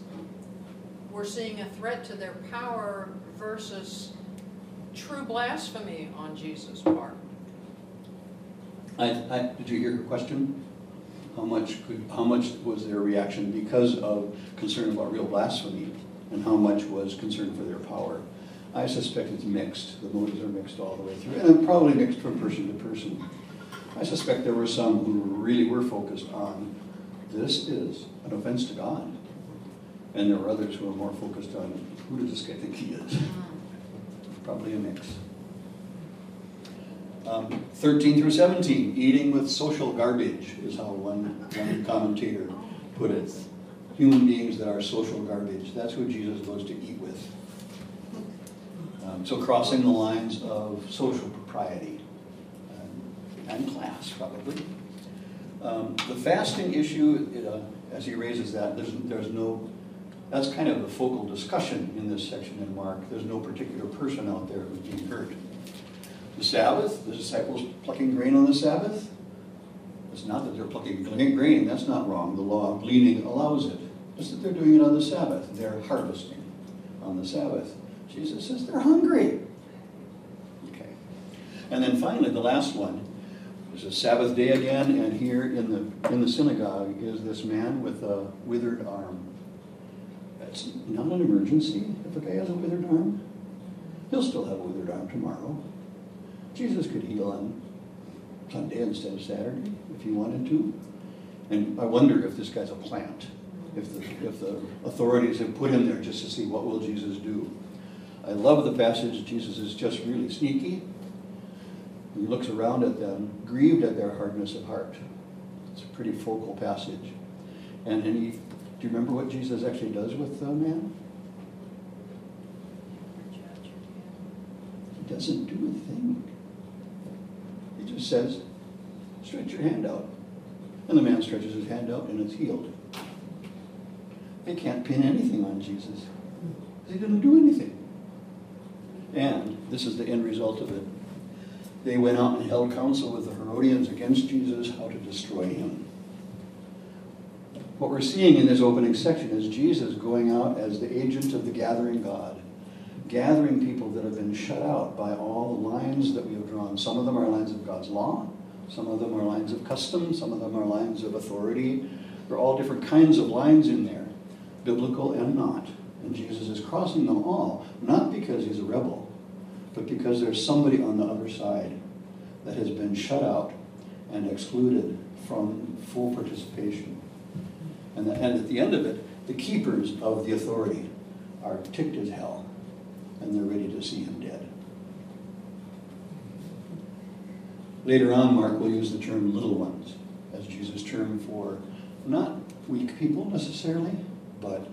we're seeing a threat to their power versus true blasphemy on Jesus' part. I, I, did you hear her question? How much could, how much was their reaction because of concern about real blasphemy, and how much was concern for their power? I suspect it's mixed. The motives are mixed all the way through, and probably mixed from person to person. I suspect there were some who really were focused on this is an offense to God. And there were others who were more focused on who does this guy think he is? Probably a mix. Um, 13 through 17, eating with social garbage is how one, one commentator put it. Human beings that are social garbage. That's who Jesus goes to eat with. Um, so crossing the lines of social propriety and class, probably. Um, the fasting issue, uh, as he raises that, there's, there's no that's kind of the focal discussion in this section in Mark. There's no particular person out there who's being hurt. The Sabbath, the disciples plucking grain on the Sabbath. It's not that they're plucking grain, that's not wrong. The law of gleaning allows it. It's that they're doing it on the Sabbath. They're harvesting on the Sabbath. Jesus says they're hungry. Okay. And then finally, the last one. It's a Sabbath day again, and here in the in the synagogue is this man with a withered arm. It's not an emergency. If a guy has a withered arm, he'll still have a withered arm tomorrow. Jesus could heal on Sunday instead of Saturday if he wanted to. And I wonder if this guy's a plant, if the, if the authorities have put him there just to see what will Jesus do. I love the passage. Jesus is just really sneaky. He looks around at them, grieved at their hardness of heart. It's a pretty focal passage. And, and he do you remember what Jesus actually does with the man? He doesn't do a thing. He just says, stretch your hand out. And the man stretches his hand out and it's healed. They can't pin anything on Jesus. He didn't do anything. And this is the end result of it. They went out and held counsel with the Herodians against Jesus, how to destroy him. What we're seeing in this opening section is Jesus going out as the agent of the gathering God, gathering people that have been shut out by all the lines that we have drawn. Some of them are lines of God's law, some of them are lines of custom, some of them are lines of authority. There are all different kinds of lines in there, biblical and not. And Jesus is crossing them all, not because he's a rebel, but because there's somebody on the other side that has been shut out and excluded from full participation. And, the, and at the end of it, the keepers of the authority are ticked as hell, and they're ready to see him dead. Later on, Mark will use the term little ones as Jesus' term for not weak people necessarily, but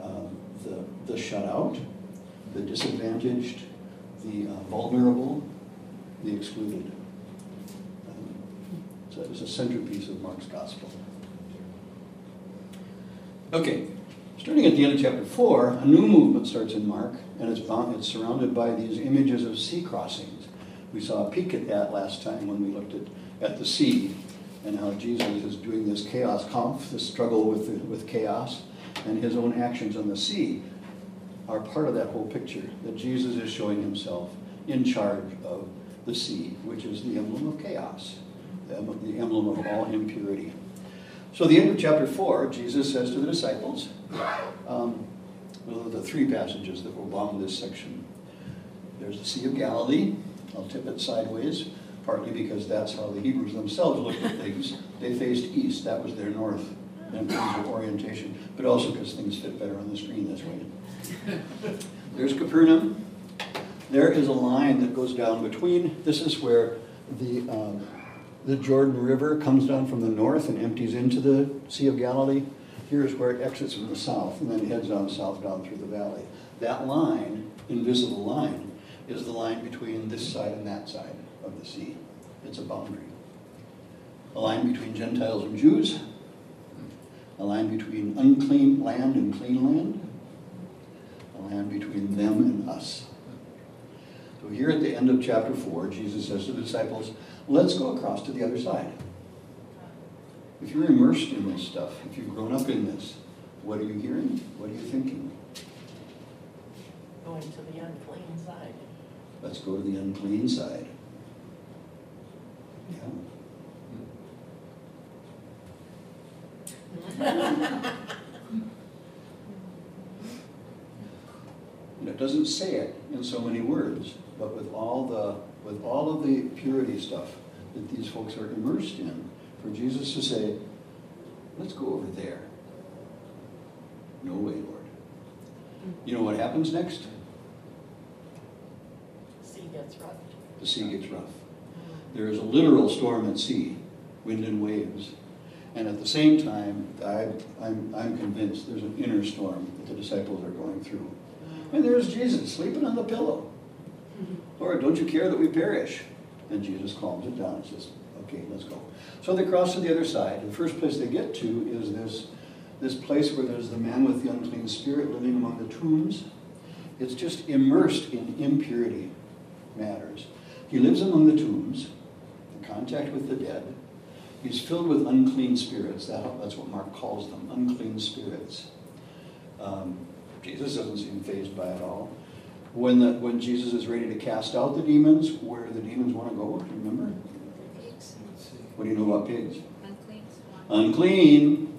um, the, the shut out, the disadvantaged, the uh, vulnerable, the excluded. Um, so it's a centerpiece of Mark's gospel. Okay, starting at the end of chapter 4, a new movement starts in Mark, and it's, bound, it's surrounded by these images of sea crossings. We saw a peek at that last time when we looked at, at the sea and how Jesus is doing this chaos kampf, this struggle with, with chaos, and his own actions on the sea are part of that whole picture, that Jesus is showing himself in charge of the sea, which is the emblem of chaos, the emblem of all impurity. So, the end of chapter 4, Jesus says to the disciples, um, well, the three passages that will bomb this section. There's the Sea of Galilee. I'll tip it sideways, partly because that's how the Hebrews themselves looked at things. They faced east, that was their north in terms of orientation, but also because things fit better on the screen this way. There's Capernaum. There is a line that goes down between, this is where the um, the Jordan River comes down from the north and empties into the Sea of Galilee. Here's where it exits from the south and then heads down south down through the valley. That line, invisible line, is the line between this side and that side of the sea. It's a boundary. A line between Gentiles and Jews, a line between unclean land and clean land, line between them and us. So here at the end of chapter 4, Jesus says to the disciples, let's go across to the other side. If you're immersed in this stuff, if you've grown up in this, what are you hearing? What are you thinking? Going to the unclean side. Let's go to the unclean side. Yeah. And it doesn't say it in so many words, but with all the with all of the purity stuff that these folks are immersed in, for Jesus to say, let's go over there. No way, Lord. You know what happens next? The sea gets rough. The sea gets rough. There is a literal storm at sea, wind and waves. And at the same time, I, I'm, I'm convinced there's an inner storm that the disciples are going through. And there's Jesus sleeping on the pillow. Lord, don't you care that we perish? And Jesus calms it down and says, okay, let's go. So they cross to the other side. The first place they get to is this, this place where there's the man with the unclean spirit living among the tombs. It's just immersed in impurity matters. He lives among the tombs, in contact with the dead. He's filled with unclean spirits. That, that's what Mark calls them, unclean spirits. Um, Jesus doesn't seem fazed by it all. When, the, when Jesus is ready to cast out the demons, where do the demons want to go? Remember? What do you know about pigs? Unclean. Unclean.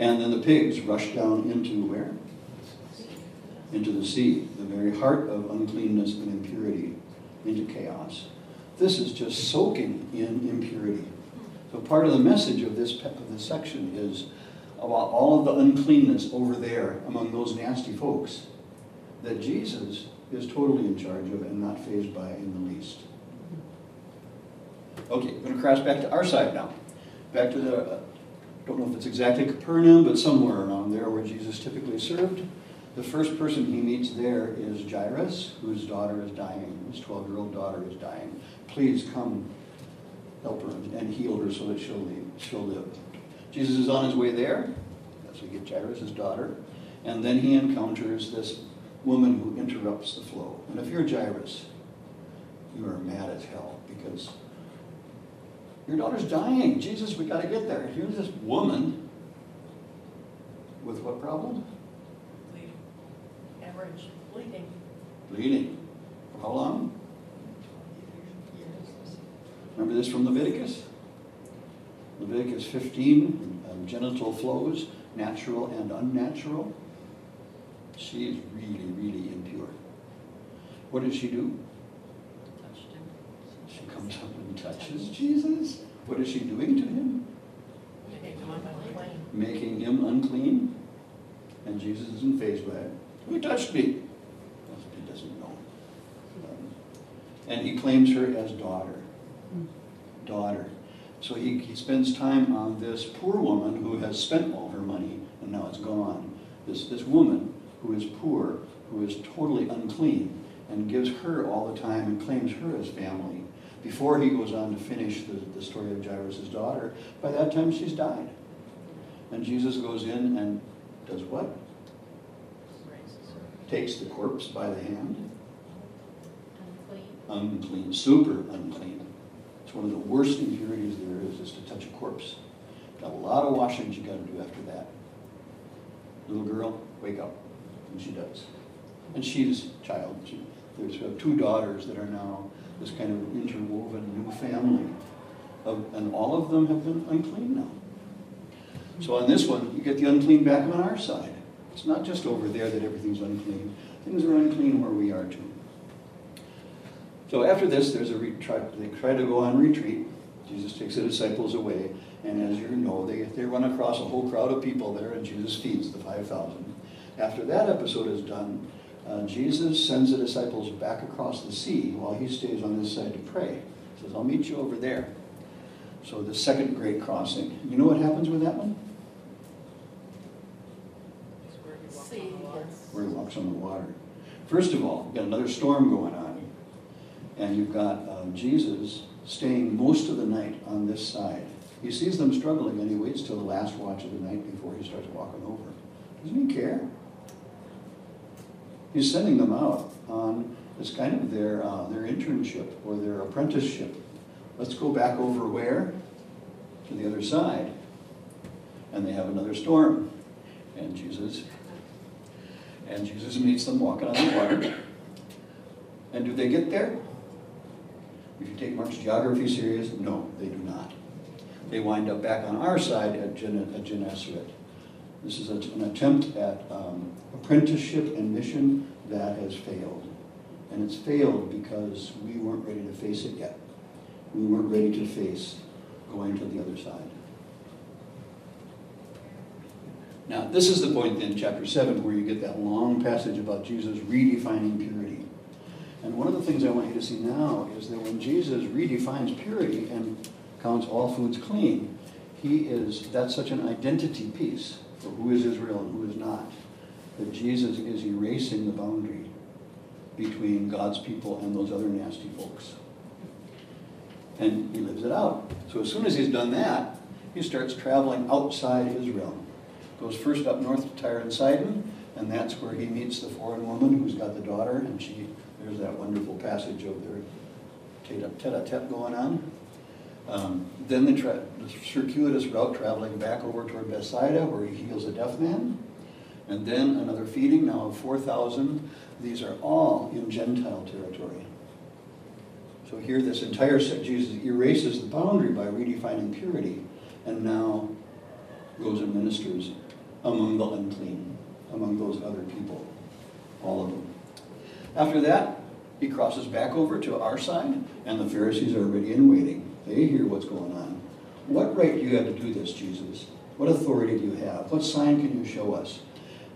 And then the pigs rush down into where? Into the sea, the very heart of uncleanness and impurity, into chaos. This is just soaking in impurity. So part of the message of this, of this section is about all of the uncleanness over there among those nasty folks that Jesus is totally in charge of and not fazed by in the least. Okay, I'm going to cross back to our side now. Back to the, uh, don't know if it's exactly Capernaum, but somewhere around there where Jesus typically served. The first person he meets there is Jairus, whose daughter is dying. His 12 year old daughter is dying. Please come help her and heal her so that she'll, leave, she'll live. Jesus is on his way there. So we get Jairus' daughter. And then he encounters this woman who interrupts the flow. And if you're Jairus, you are mad as hell because your daughter's dying. Jesus, we got to get there. Here's this woman with what problem? Bleeding. Hemorrhage, bleeding. Bleeding. For how long? Years. Remember this from Leviticus? Leviticus 15, um, genital flows, natural and unnatural. She is really, really impure. What does she do? Touched him. She comes up and touches Jesus, what is she doing to him? Making him unclean. And Jesus isn't fazed by it. Who touched me? He doesn't know. Um, And he claims her as daughter. Daughter. So he, he spends time on this poor woman who has spent all her money and now it's gone. This, this woman who is poor, who is totally unclean, and gives her all the time and claims her as family. Before he goes on to finish the, the story of Jairus' daughter, by that time she's died. And Jesus goes in and does what? Takes the corpse by the hand. Unclean. Unclean, super unclean. It's one of the worst impurities there is, is to touch a corpse. Got a lot of washings you gotta do after that. Little girl, wake up. And she does. And she's a child. She, there's uh, two daughters that are now this kind of interwoven new family. Of, and all of them have been unclean now. So on this one, you get the unclean back on our side. It's not just over there that everything's unclean. Things are unclean where we are too. So after this, there's a re- they try to go on retreat. Jesus takes the disciples away, and as you know, they, they run across a whole crowd of people there, and Jesus feeds the 5,000. After that episode is done, uh, Jesus sends the disciples back across the sea while he stays on this side to pray. He says, I'll meet you over there. So the second great crossing. You know what happens with that one? Where he walks on the water. First of all, you've got another storm going on, and you've got uh, Jesus staying most of the night on this side. He sees them struggling, and he waits till the last watch of the night before he starts walking over. Doesn't he care? He's sending them out on it's kind of their uh, their internship or their apprenticeship. Let's go back over where? To the other side. And they have another storm. And Jesus and Jesus meets them walking on the water. And do they get there? If you take Mark's geography serious, no, they do not. They wind up back on our side at, Gen- at Gennesaret. This is an attempt at um, apprenticeship and mission that has failed. And it's failed because we weren't ready to face it yet. We weren't ready to face going to the other side. Now, this is the point in chapter 7 where you get that long passage about Jesus redefining purity. And one of the things I want you to see now is that when Jesus redefines purity and counts all foods clean, he is, that's such an identity piece for who is Israel and who is not, that Jesus is erasing the boundary between God's people and those other nasty folks. And he lives it out. So as soon as he's done that, he starts traveling outside Israel. Goes first up north to Tyre and Sidon, and that's where he meets the foreign woman who's got the daughter, and she, there's that wonderful passage of their tete-a-tete going on. Um, then the, the circuitous route traveling back over toward Bethsaida, where he heals a deaf man. And then another feeding, now of 4,000. These are all in Gentile territory. So here, this entire set, Jesus erases the boundary by redefining purity, and now goes and ministers among the unclean, among those other people, all of them. After that, he crosses back over to our side, and the Pharisees are ready and waiting. They hear what's going on. What right do you have to do this, Jesus? What authority do you have? What sign can you show us?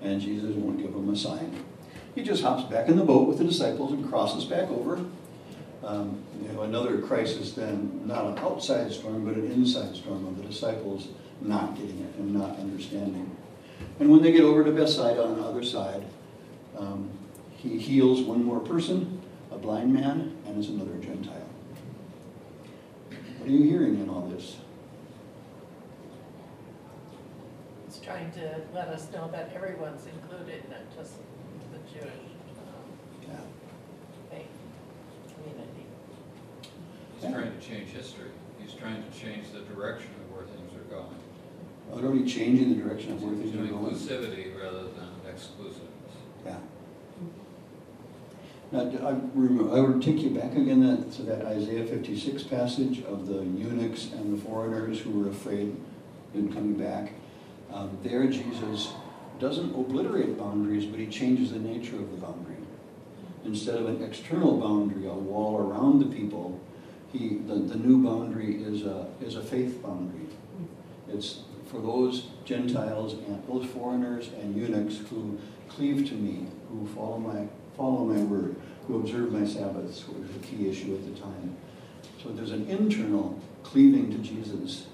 And Jesus won't give them a sign. He just hops back in the boat with the disciples and crosses back over. Um, you know, another crisis then, not an outside storm, but an inside storm of the disciples not getting it and not understanding. And when they get over to Bethsaida on the other side, um, he heals one more person, blind man, and it's another Gentile. What are you hearing in all this? It's trying to let us know that everyone's included, not just the Jewish um, Yeah. faith community. He's trying to change history. He's trying to change the direction of where things are going. Not only changing the direction of where things are going. inclusivity rather than exclusiveness. Yeah. I remember, I would take you back again that, to that Isaiah 56 passage of the eunuchs and the foreigners who were afraid in coming back. Um, there, Jesus doesn't obliterate boundaries, but he changes the nature of the boundary. Instead of an external boundary, a wall around the people, he, the, the new boundary is a, is a faith boundary. It's for those Gentiles and those foreigners and eunuchs who cleave to me, who follow my, follow my word, who observe my Sabbaths, which was a key issue at the time. So there's an internal cleaving to Jesus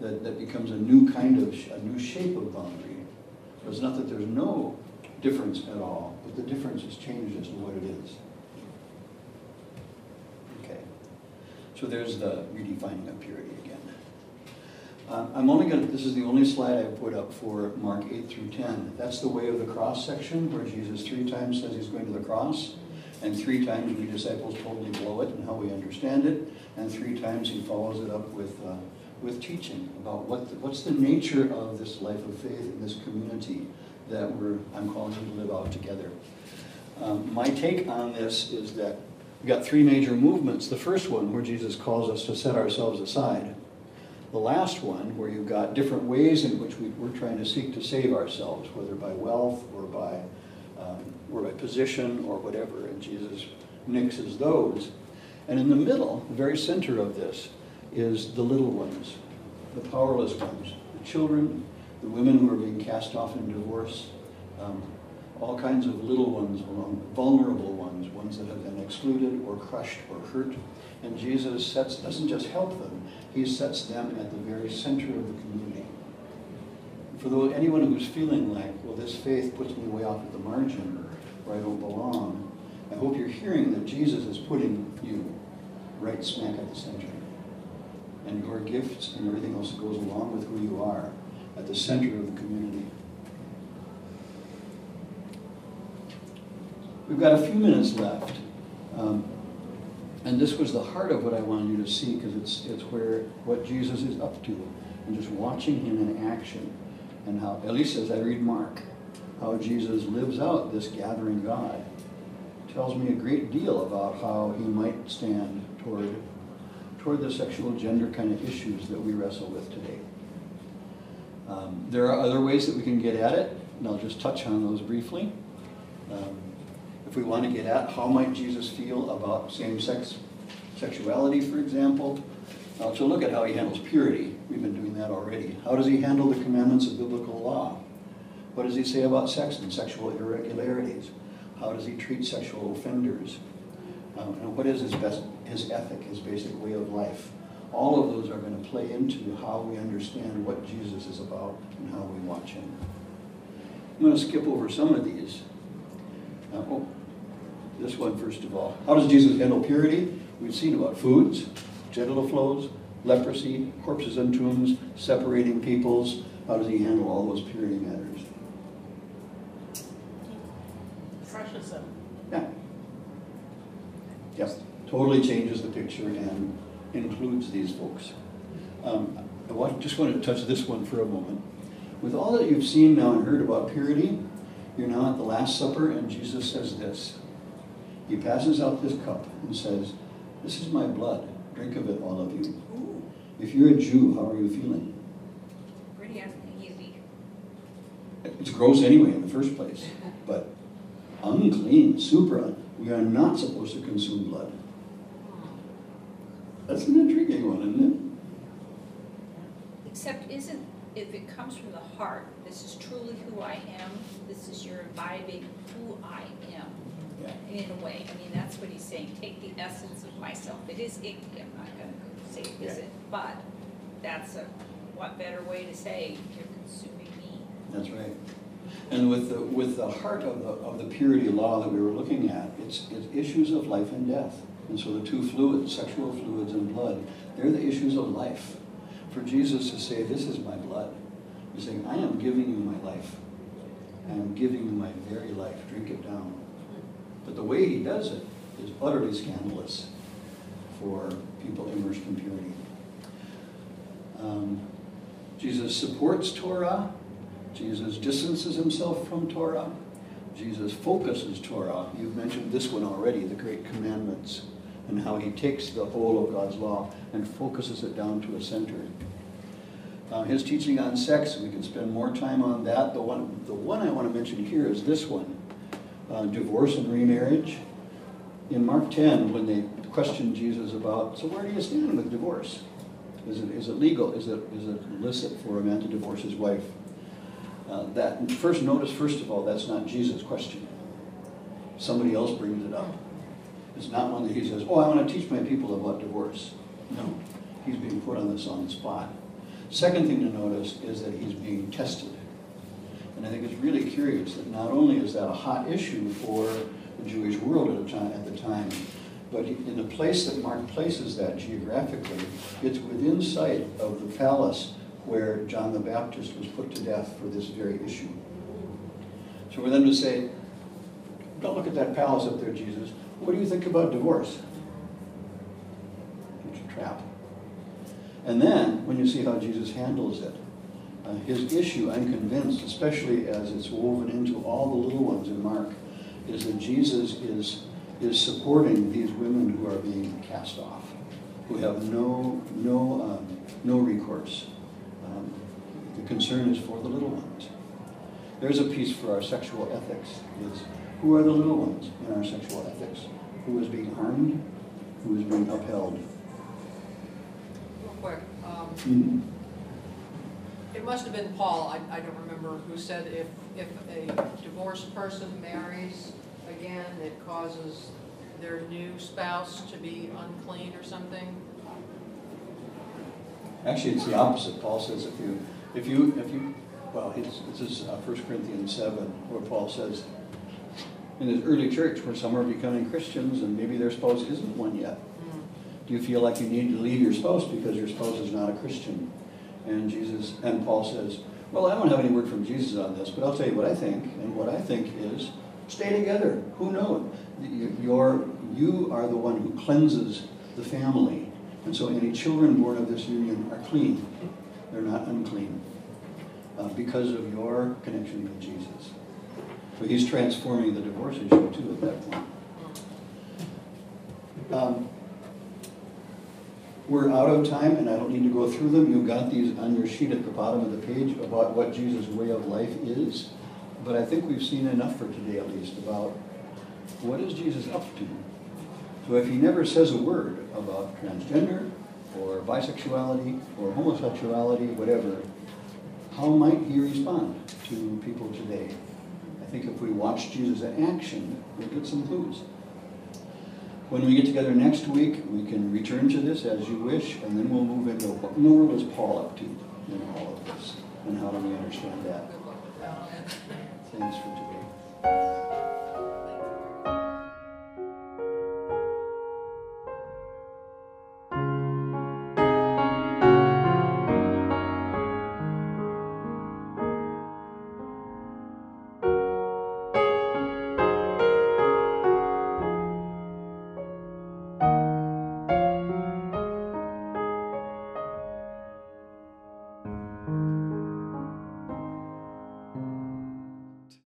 that, that becomes a new kind of, a new shape of boundary. So it's not that there's no difference at all, but the difference has changed as to what it is. Okay. So there's the redefining of purity again. Uh, I'm only going to, this is the only slide I put up for Mark 8 through 10. That's the way of the cross section where Jesus three times says he's going to the cross. And three times we disciples totally blow it and how we understand it. And three times he follows it up with, uh, with teaching about what the, what's the nature of this life of faith in this community that we're, I'm calling you to live out together. Um, my take on this is that we've got three major movements. The first one, where Jesus calls us to set ourselves aside. The last one, where you've got different ways in which we, we're trying to seek to save ourselves, whether by wealth or by, um, or by position or whatever, and Jesus nixes those. And in the middle, the very center of this, is the little ones, the powerless ones, the children, the women who are being cast off in divorce, um, all kinds of little ones, vulnerable ones, ones that have been excluded or crushed or hurt. And Jesus sets, doesn't just help them, he sets them at the very center of the community. For those, anyone who's feeling like, well, this faith puts me way off at the margin, or where I don't belong, I hope you're hearing that Jesus is putting you right smack at the center. And your gifts and everything else that goes along with who you are at the center of the community. We've got a few minutes left. Um, and this was the heart of what I wanted you to see because it's, it's where what Jesus is up to and just watching him in action and how, at least as I read Mark, how Jesus lives out this gathering God tells me a great deal about how he might stand toward, toward the sexual gender kind of issues that we wrestle with today. Um, there are other ways that we can get at it, and I'll just touch on those briefly. Um, if we want to get at how might Jesus feel about same-sex sexuality, for example, uh, to look at how he handles purity. We've been doing that already. How does he handle the commandments of biblical law? What does he say about sex and sexual irregularities? How does he treat sexual offenders? Um, and what is his best, his ethic, his basic way of life? All of those are going to play into how we understand what Jesus is about and how we watch him. I'm going to skip over some of these. Uh, oh, this one first of all. How does Jesus handle purity? We've seen about foods, genital flows, leprosy, corpses and tombs, separating peoples. How does he handle all those purity matters? Crushes them. Yeah. Yes, totally changes the picture and includes these folks. Um, I want, just want to touch this one for a moment. With all that you've seen now and heard about purity, you're now at the Last Supper, and Jesus says this. He passes out this cup and says, This is my blood. Drink of it, all of you. Ooh, If you're a Jew, how are you feeling? pretty uneasy. It's gross anyway in the first place, but unclean, super. We are not supposed to consume blood. That's an intriguing one, isn't it? Except isn't, if it comes from the heart, this is truly who I am, this is your imbibing who I am, it? In a way. I mean, that's what he's saying, take the essence of myself. It is icky, I'm not gonna say it Yeah. isn't, but that's a, what better way to say you're consuming me? That's right. And with the, with the heart of the, of the purity law that we were looking at, it's, it's issues of life and death. And so the two fluids, sexual fluids and blood, they're the issues of life. For Jesus to say, this is my blood, he's saying, I am giving you my life. I am giving you my very life. Drink it down. Way he does it is utterly scandalous for people immersed in purity. Um, Jesus supports Torah. Jesus distances himself from Torah. Jesus focuses Torah. You've mentioned this one already, the Great Commandments, and how he takes the whole of God's law and focuses it down to a center. Uh, his teaching on sex, we can spend more time on that. The one, the one I want to mention here is this one uh, divorce and remarriage. in Mark 10, when they questioned Jesus about, so where do you stand with divorce? Is it, is it legal? Is it, is it illicit for a man to divorce his wife? Uh, that first notice, first of all, that's not Jesus' question. Somebody else brings it up. It's not one that he says, "Oh, I want to teach my people about divorce." No, he's being put on this on the spot. Second thing to notice is that he's being tested, and I think it's really curious that not only is that a hot issue for the Jewish world at the time, at the time but in the place that Mark places that geographically, it's within sight of the palace where John the Baptist was put to death for this very issue. So for them to say, don't look at that palace up there, Jesus. What do you think about divorce? It's a trap. And then, when you see how Jesus handles it, uh, his issue, I'm convinced, especially as it's woven into all the little ones in Mark, is that Jesus is, is supporting these women who are being cast off, who have no, no, um, no recourse. Um, the concern is for the little ones. There's a piece for our sexual ethics. Is who are the little ones in our sexual ethics? Who is being harmed? Who is being upheld? Real quick, um, Mhm. It must have been Paul, I, I don't remember, who said if, if a divorced person marries again, it causes their new spouse to be unclean or something. Actually, it's the opposite. Paul says if you, if you, if you, well, it's, this is uh, 1 Corinthians 7, where Paul says, in his early church, where some are becoming Christians and maybe their spouse isn't one yet, do you feel like you need to leave your spouse because your spouse is not a Christian? And Jesus, and Paul says, well, I don't have any word from Jesus on this, but I'll tell you what I think. And what I think is, stay together. Who knows? You're, you are the one who cleanses the family. And so any children born of this union are clean. They're not unclean uh, because of your connection with Jesus. So he's transforming the divorce issue too at that point. Um, we're out of time, and I don't need to go through them. You've got these on your sheet at the bottom of the page about what Jesus' way of life is. But I think we've seen enough for today, at least, about what is Jesus up to. So if he never says a word about transgender or bisexuality or homosexuality, whatever, how might he respond to people today? I think if we watch Jesus in action, we'll get some clues. When we get together next week, we can return to this as you wish, and then we'll move into what world is Paul up to in all of this, and how do we understand that? Thanks for today.